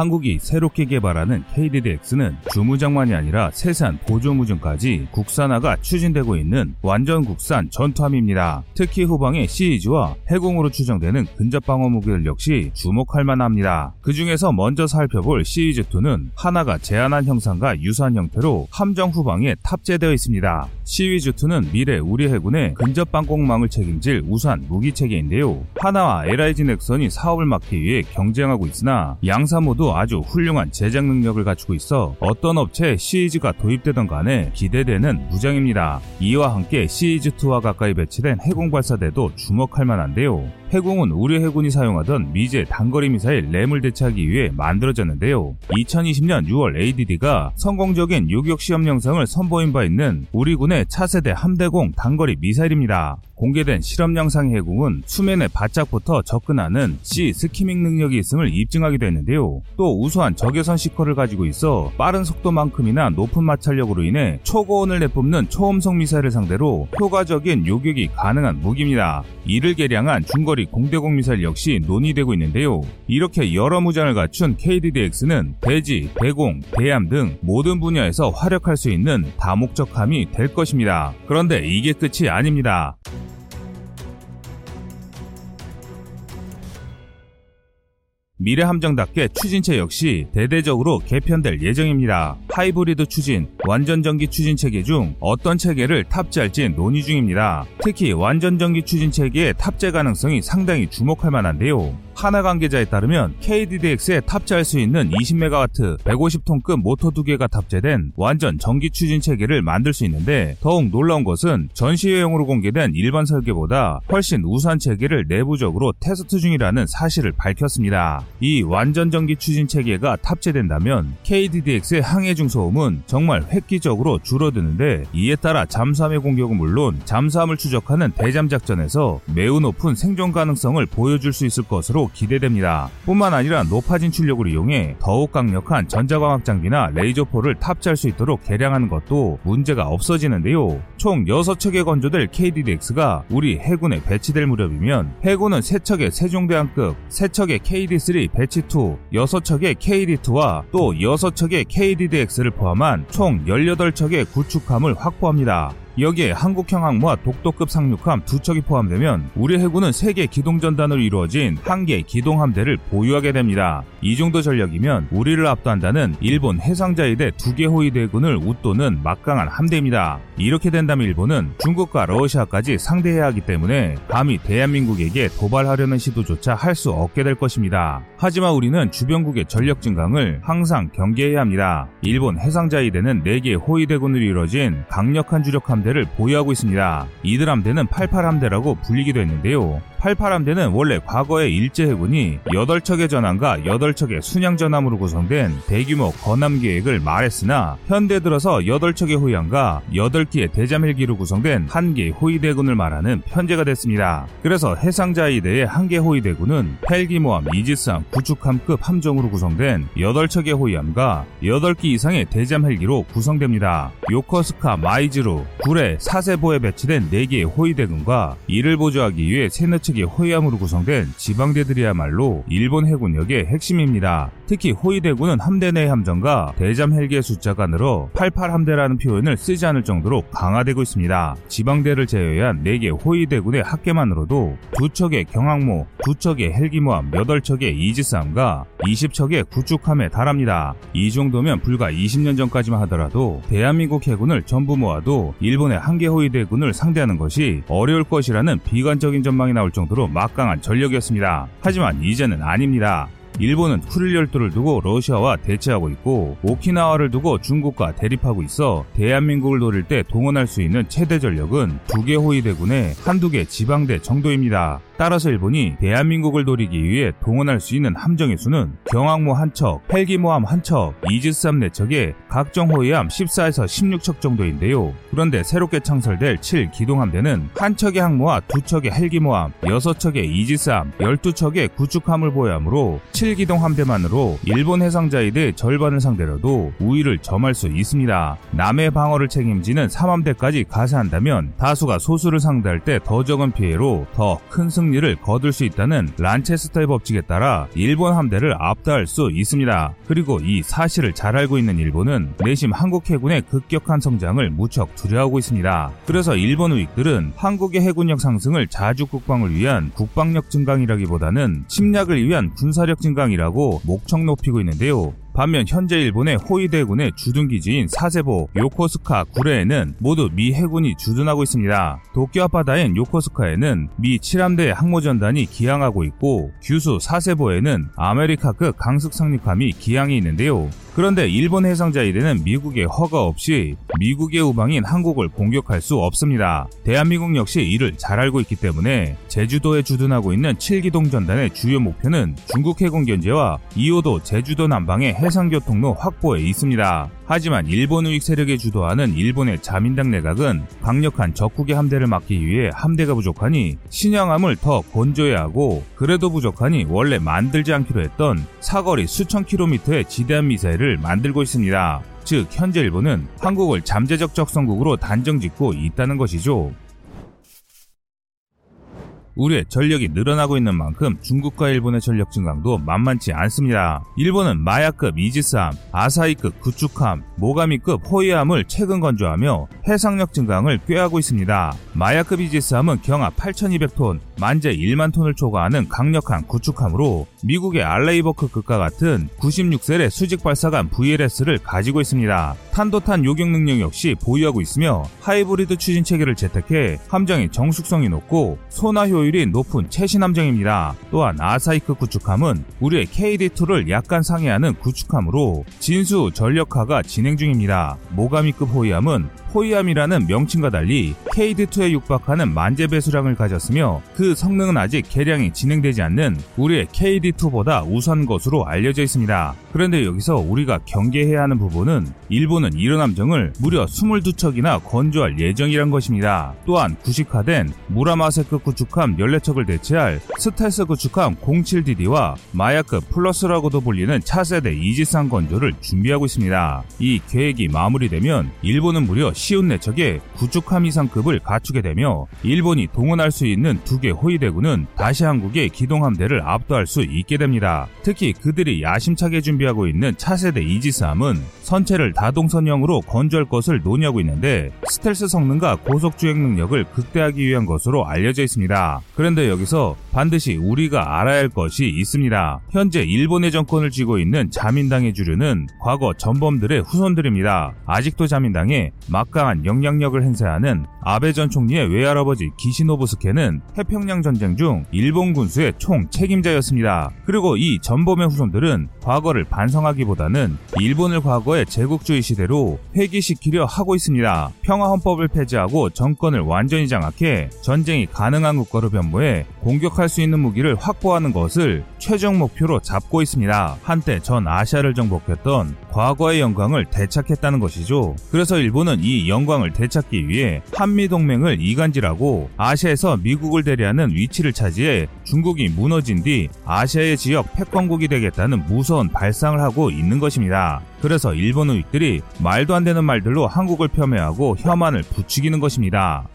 한국이 새롭게 개발하는 KDDX는 주무장만이 아니라 세산 보조무중까지 국산화가 추진되고 있는 완전 국산 전투함입니다. 특히 후방의 시리즈와 해공으로 추정되는 근접방어 무기들 역시 주목할 만합니다. 그 중에서 먼저 살펴볼 시리즈2는 하나가 제한한 형상과 유사한 형태로 함정 후방에 탑재되어 있습니다. 시리즈2는 미래 우리 해군의 근접방공망을 책임질 우수한 무기체계인데요. 하나와 LIG 넥선이 사업을 맡기 위해 경쟁하고 있으나 양사 모두 아주 훌륭한 제작 능력을 갖추고 있어 어떤 업체에 시리즈가 도입되던 간에 기대되는 무장입니다. 이와 함께 시리즈2와 가까이 배치된 해공 발사대도 주목할 만한데요. 해공은 우리 해군이 사용하던 미제 단거리 미사일 램을 대체하기 위해 만들어졌는데요. 2020년 6월 ADD가 성공적인 요격 시험 영상을 선보인 바 있는 우리 군의 차세대 함대공 단거리 미사일입니다. 공개된 실험 영상 해공은 수면에 바짝부터 접근하는 C 스키밍 능력이 있음을 입증하기도 했는데요. 또 우수한 적외선 시커를 가지고 있어 빠른 속도만큼이나 높은 마찰력으로 인해 초고온을 내뿜는 초음속 미사일을 상대로 효과적인 요격이 가능한 무기입니다. 이를 개량한 중거리 공대공 미사일 역시 논의되고 있는데요. 이렇게 여러 무장을 갖춘 KDDX는 대지, 대공, 대함 등 모든 분야에서 활약할 수 있는 다목적함이 될 것입니다. 그런데 이게 끝이 아닙니다. 미래 함정답게 추진체 역시 대대적으로 개편될 예정입니다. 하이브리드 추진, 완전 전기 추진 체계 중 어떤 체계를 탑재할지 논의 중입니다. 특히 완전 전기 추진 체계의 탑재 가능성이 상당히 주목할 만한데요. 한화 관계자에 따르면 KDDX에 탑재할 수 있는 20MW 150톤급 모터 두 개가 탑재된 완전 전기 추진 체계를 만들 수 있는데 더욱 놀라운 것은 전시회용으로 공개된 일반 설계보다 훨씬 우수한 체계를 내부적으로 테스트 중이라는 사실을 밝혔습니다. 이 완전 전기 추진 체계가 탑재된다면 KDDX의 항해 중 소음은 정말 획기적으로 줄어드는데 이에 따라 잠수함의 공격은 물론 잠수함을 추적하는 대잠 작전에서 매우 높은 생존 가능성을 보여줄 수 있을 것으로 기대됩니다. 뿐만 아니라 높아진 출력을 이용해 더욱 강력한 전자광학 장비나 레이저포를 탑재할 수 있도록 개량하는 것도 문제가 없어지는데요. 총 6척의 건조될 KDDX가 우리 해군에 배치될 무렵이면 해군은 3척의 세종대왕급, 3척의 KD3 배치2, 6척의 KD2와 또 6척의 KDDX를 포함한 총 18척의 구축함을 확보합니다. 여기에 한국형 항모와 독도급 상륙함 두 척이 포함되면 우리 해군은 세개 기동전단으로 이루어진 한 개 기동함대를 보유하게 됩니다. 이 정도 전력이면 우리를 압도한다는 일본 해상자위대 두 개 호위대군을 웃도는 막강한 함대입니다. 이렇게 된다면 일본은 중국과 러시아까지 상대해야 하기 때문에 감히 대한민국에게 도발하려는 시도조차 할 수 없게 될 것입니다. 하지만 우리는 주변국의 전력 증강을 항상 경계해야 합니다. 일본 해상자위대는 4개 호위대군으로 이루어진 강력한 주력함대 함대를 보유하고 있습니다. 이들 함대는 88함대라고 불리기도 했는데요. 88함대는 원래 과거의 일제해군이 8척의 전함과 8척의 순양 전함으로 구성된 대규모 건함 계획을 말했으나 현대 들어서 8척의 호위함과 8기의 대잠 헬기로 구성된 한 개의 호위대군을 말하는 편제가 됐습니다. 그래서 해상자위대의 한개 호위대군은 헬기모함 이지스함 구축함급 함정으로 구성된 8척의 호위함과 8기 이상의 대잠 헬기로 구성됩니다. 요코스카 마이즈루, 구레, 사세보에 배치된 4개의 호위대군과 이를 보조하기 위해 세너 척의 호위함으로 구성된 지방대들이야말로 일본 해군력의 핵심입니다. 특히 호위대군은 함대 내 함정과 대잠 헬기의 숫자가 늘어 88함대라는 표현을 쓰지 않을 정도로 강화되고 있습니다. 지방대를 제외한 4개 호위대군의 합계만으로도 2척의 경항모, 2척의 헬기모함, 8척의 이지스함과 20척의 구축함에 달합니다. 이 정도면 불과 20년 전까지만 하더라도 대한민국 해군을 전부 모아도 일본의 한계 호위대군을 상대하는 것이 어려울 것이라는 비관적인 전망이 나올 정도로 정도로 막강한 전력이었습니다. 하지만 이제는 아닙니다. 일본은 쿠릴 열도를 두고 러시아와 대치하고 있고 오키나와를 두고 중국과 대립하고 있어 대한민국을 노릴 때 동원할 수 있는 최대 전력은 두 개 호위대군의 한두 개 지방대 정도입니다. 따라서 일본이 대한민국을 노리기 위해 동원할 수 있는 함정의 수는 경항모 한 척, 헬기모함 한 척, 이지스함 네 척에 각종 호위함 14에서 16척 정도인데요. 그런데 새롭게 창설될 7 기동함대는 한 척의 항모와 두 척의 헬기모함, 6척의 이지스함, 12척의 구축함을 보유하므로 7기동 함대만으로 일본 해상자위대 절반을 상대로도 우위를 점할 수 있습니다. 남의 방어를 책임지는 3함대까지 가세한다면 다수가 소수를 상대할 때 더 적은 피해로 더 큰 승리를 거둘 수 있다는 란체스터의 법칙에 따라 일본 함대를 압도할 수 있습니다. 그리고 이 사실을 잘 알고 있는 일본은 내심 한국 해군의 급격한 성장을 무척 두려워하고 있습니다. 그래서 일본 우익들은 한국의 해군력 상승을 자주 국방을 위한 국방력 증강이라기보다는 침략을 위한 군사력 증 강이라고 목청 높이고 있는데요. 반면 현재 일본의 호위대군의 주둔기지인 사세보, 요코스카, 구레에는 모두 미 해군이 주둔하고 있습니다. 도쿄 앞바다인 요코스카에는 미 7함대 항모전단이 기항하고 있고 규수 사세보에는 아메리카급 강습 상륙함이 기항이 있는데요. 그런데 일본 해상자위대는 미국의 허가 없이 미국의 우방인 한국을 공격할 수 없습니다. 대한민국 역시 이를 잘 알고 있기 때문에 제주도에 주둔하고 있는 7기동 전단의 주요 목표는 중국 해군 견제와 2호도 제주도 남방의 해상교통로 확보에 있습니다. 하지만 일본 우익 세력에 주도하는 일본의 자민당 내각은 강력한 적국의 함대를 막기 위해 함대가 부족하니 신형함을 더 건조해야 하고 그래도 부족하니 원래 만들지 않기로 했던 사거리 수천 킬로미터의 지대한 미사일 을 만들고 있습니다. 즉 현재 일본은 한국을 잠재적 적성국으로 단정 짓고 있다는 것이죠. 우리의 전력이 늘어나고 있는 만큼 중국과 일본의 전력 증강도 만만치 않습니다. 일본은 마야급 이지스함, 아사히급 구축함, 모가미급 호위함을 최근 건조하며 해상력 증강을 꾀하고 있습니다. 마야급 이지스함은 경하 8,200톤, 만재 1만 톤을 초과하는 강력한 구축함으로 미국의 알레이버크급과 같은 96셀의 수직 발사관 VLS를 가지고 있습니다. 탄도탄 요격 능력 역시 보유하고 있으며 하이브리드 추진 체계를 채택해 함정의 정숙성이 높고 소나 효율이 높은 최신 함정입니다. 또한 아사이크 구축함은 우리의 KD2를 약간 상회하는 구축함으로 진수 전력화가 진행 중입니다. 모가미급 호위함은 호위함이라는 명칭과 달리 KD2에 육박하는 만재 배수량을 가졌으며 그 성능은 아직 개량이 진행되지 않는 우리의 KD2보다 우수한 것으로 알려져 있습니다. 그런데 여기서 우리가 경계해야 하는 부분은 일본은 이런 함정을 무려 22척이나 건조할 예정이란 것입니다. 또한 구식화된 무라마세급 구축함 14척을 대체할 스텔스 구축함 07DD와 마야급 플러스라고도 불리는 차세대 이지상 건조를 준비하고 있습니다. 이 계획이 마무리되면 일본은 무려 쉬운 내척에 구축함 이상급을 갖추게 되며 일본이 동원할 수 있는 두 개 호위대군은 다시 한국의 기동함대를 압도할 수 있게 됩니다. 특히 그들이 야심차게 준비하고 있는 차세대 이지스함은 선체를 다동선형으로 건조할 것을 논의하고 있는데 스텔스 성능과 고속 주행 능력을 극대화하기 위한 것으로 알려져 있습니다. 그런데 여기서 반드시 우리가 알아야 할 것이 있습니다. 현재 일본의 정권을 쥐고 있는 자민당의 주류는 과거 전범들의 후손들입니다. 아직도 자민당에 막강한 영향력을 행사하는 아베 전 총리의 외할아버지 기시노부스케는 태평양 전쟁 중 일본 군수의 총 책임자였습니다. 그리고 이 전범의 후손들은 과거를 반성하기보다는 일본을 과거의 제국주의 시대로 회귀시키려 하고 있습니다. 평화헌법을 폐지하고 정권을 완전히 장악해 전쟁이 가능한 국가로 변모해 공격할 수 있는 무기를 확보하는 것을 최종 목표로 잡고 있습니다. 한때 전 아시아를 정복했던 과거의 영광을 되찾겠다는 것이죠. 그래서 일본은 이 영광을 되찾기 위해 한미동맹을 이간질하고 아시아에서 미국을 대리하는 위치를 차지해 중국이 무너진 뒤 아시아의 지역 패권국이 되겠다는 무서운 발상을 하고 있는 것입니다. 그래서 일본 우익들이 말도 안 되는 말들로 한국을 폄훼하고 혐한을 부추기는 것입니다.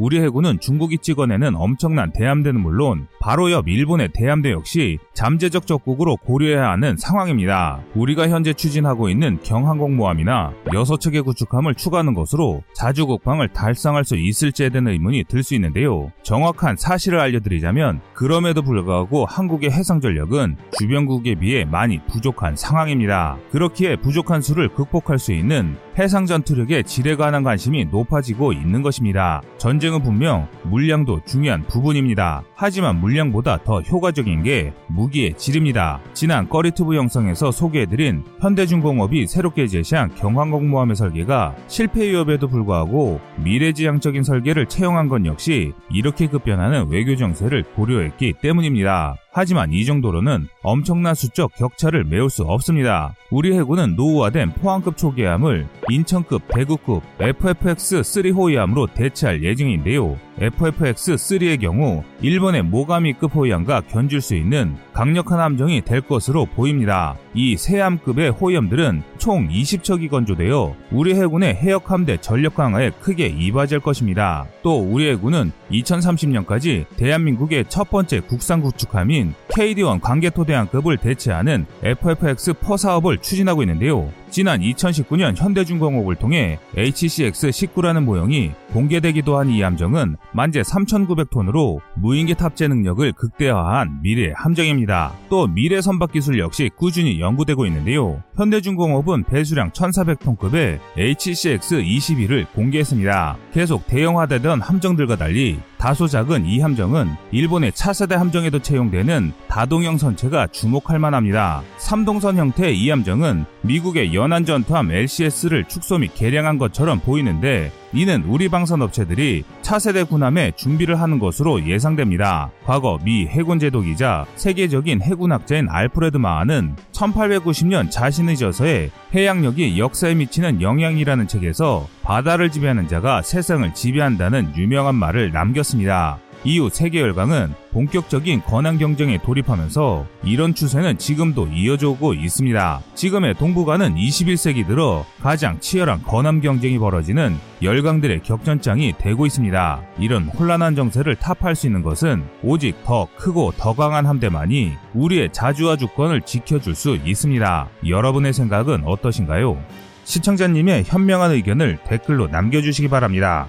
우리 해군은 중국이 찍어내는 엄청난 대함대는 물론 바로 옆 일본의 대함대 역시 잠재적 적국으로 고려해야 하는 상황입니다. 우리가 현재 추진하고 있는 경항공모함이나 6척의 구축함을 추가하는 것으로 자주 국방을 달성할 수 있을지에 대한 의문이 들 수 있는데요. 정확한 사실을 알려드리자면 그럼에도 불구하고 한국의 해상전력은 주변국에 비해 많이 부족한 상황입니다. 그렇기에 부족한 수를 극복할 수 있는 해상 전투력의 질에 관한 관심이 높아지고 있는 것입니다. 전쟁은 분명 물량도 중요한 부분입니다. 하지만 물량보다 더 효과적인 게 무기의 질입니다. 지난 꺼리투브 영상에서 소개해드린 현대중공업이 새롭게 제시한 경항공모함의 설계가 실패 위협에도 불구하고 미래지향적인 설계를 채용한 건 역시 이렇게 급변하는 외교 정세를 고려했기 때문입니다. 하지만 이 정도로는 엄청난 수적 격차를 메울 수 없습니다. 우리 해군은 노후화된 포항급 초계함을 인천급, 대구급 FFX-3 호위함으로 대체할 예정인데요. FFX-3의 경우 일본의 모가미급 호위함과 견줄 수 있는 강력한 함정이 될 것으로 보입니다. 이 세함급의 호위함들은 총 20척이 건조되어 우리 해군의 해역 함대 전력 강화에 크게 이바지할 것입니다. 또 우리 해군은 2030년까지 대한민국의 첫 번째 국산 구축함인 KD-1 관계토대함급을 대체하는 FFX-4 사업을 추진하고 있는데요. 지난 2019년 현대중공업을 통해 HCX-19라는 모형이 공개되기도 한 이 함정은 만재 3,900톤으로 무인기 탑재 능력을 극대화한 미래 함정입니다. 또 미래 선박 기술 역시 꾸준히 연구되고 있는데요. 현대중공업은 배수량 1,400톤급의 HCX-22를 공개했습니다. 계속 대형화되던 함정들과 달리 다소 작은 이 함정은 일본의 차세대 함정에도 채용되는 다동형 선체가 주목할 만합니다. 3동선 형태의 이 함정은 미국의 연안 전투함 LCS를 축소 및 개량한 것처럼 보이는데 이는 우리 방산 업체들이 차세대 군함에 준비를 하는 것으로 예상됩니다. 과거 미 해군 제독이자 세계적인 해군학자인 알프레드 마하는 1890년 자신의 저서에 해양력이 역사에 미치는 영향이라는 책에서 바다를 지배하는 자가 세상을 지배한다는 유명한 말을 남겼습니다. 이후 세계 열강은 본격적인 권한 경쟁에 돌입하면서 이런 추세는 지금도 이어져오고 있습니다. 지금의 동북아는 21세기 들어 가장 치열한 권한 경쟁이 벌어지는 열강들의 격전장이 되고 있습니다. 이런 혼란한 정세를 타파할 수 있는 것은 오직 더 크고 더 강한 함대만이 우리의 자주와 주권을 지켜줄 수 있습니다. 여러분의 생각은 어떠신가요? 시청자님의 현명한 의견을 댓글로 남겨주시기 바랍니다.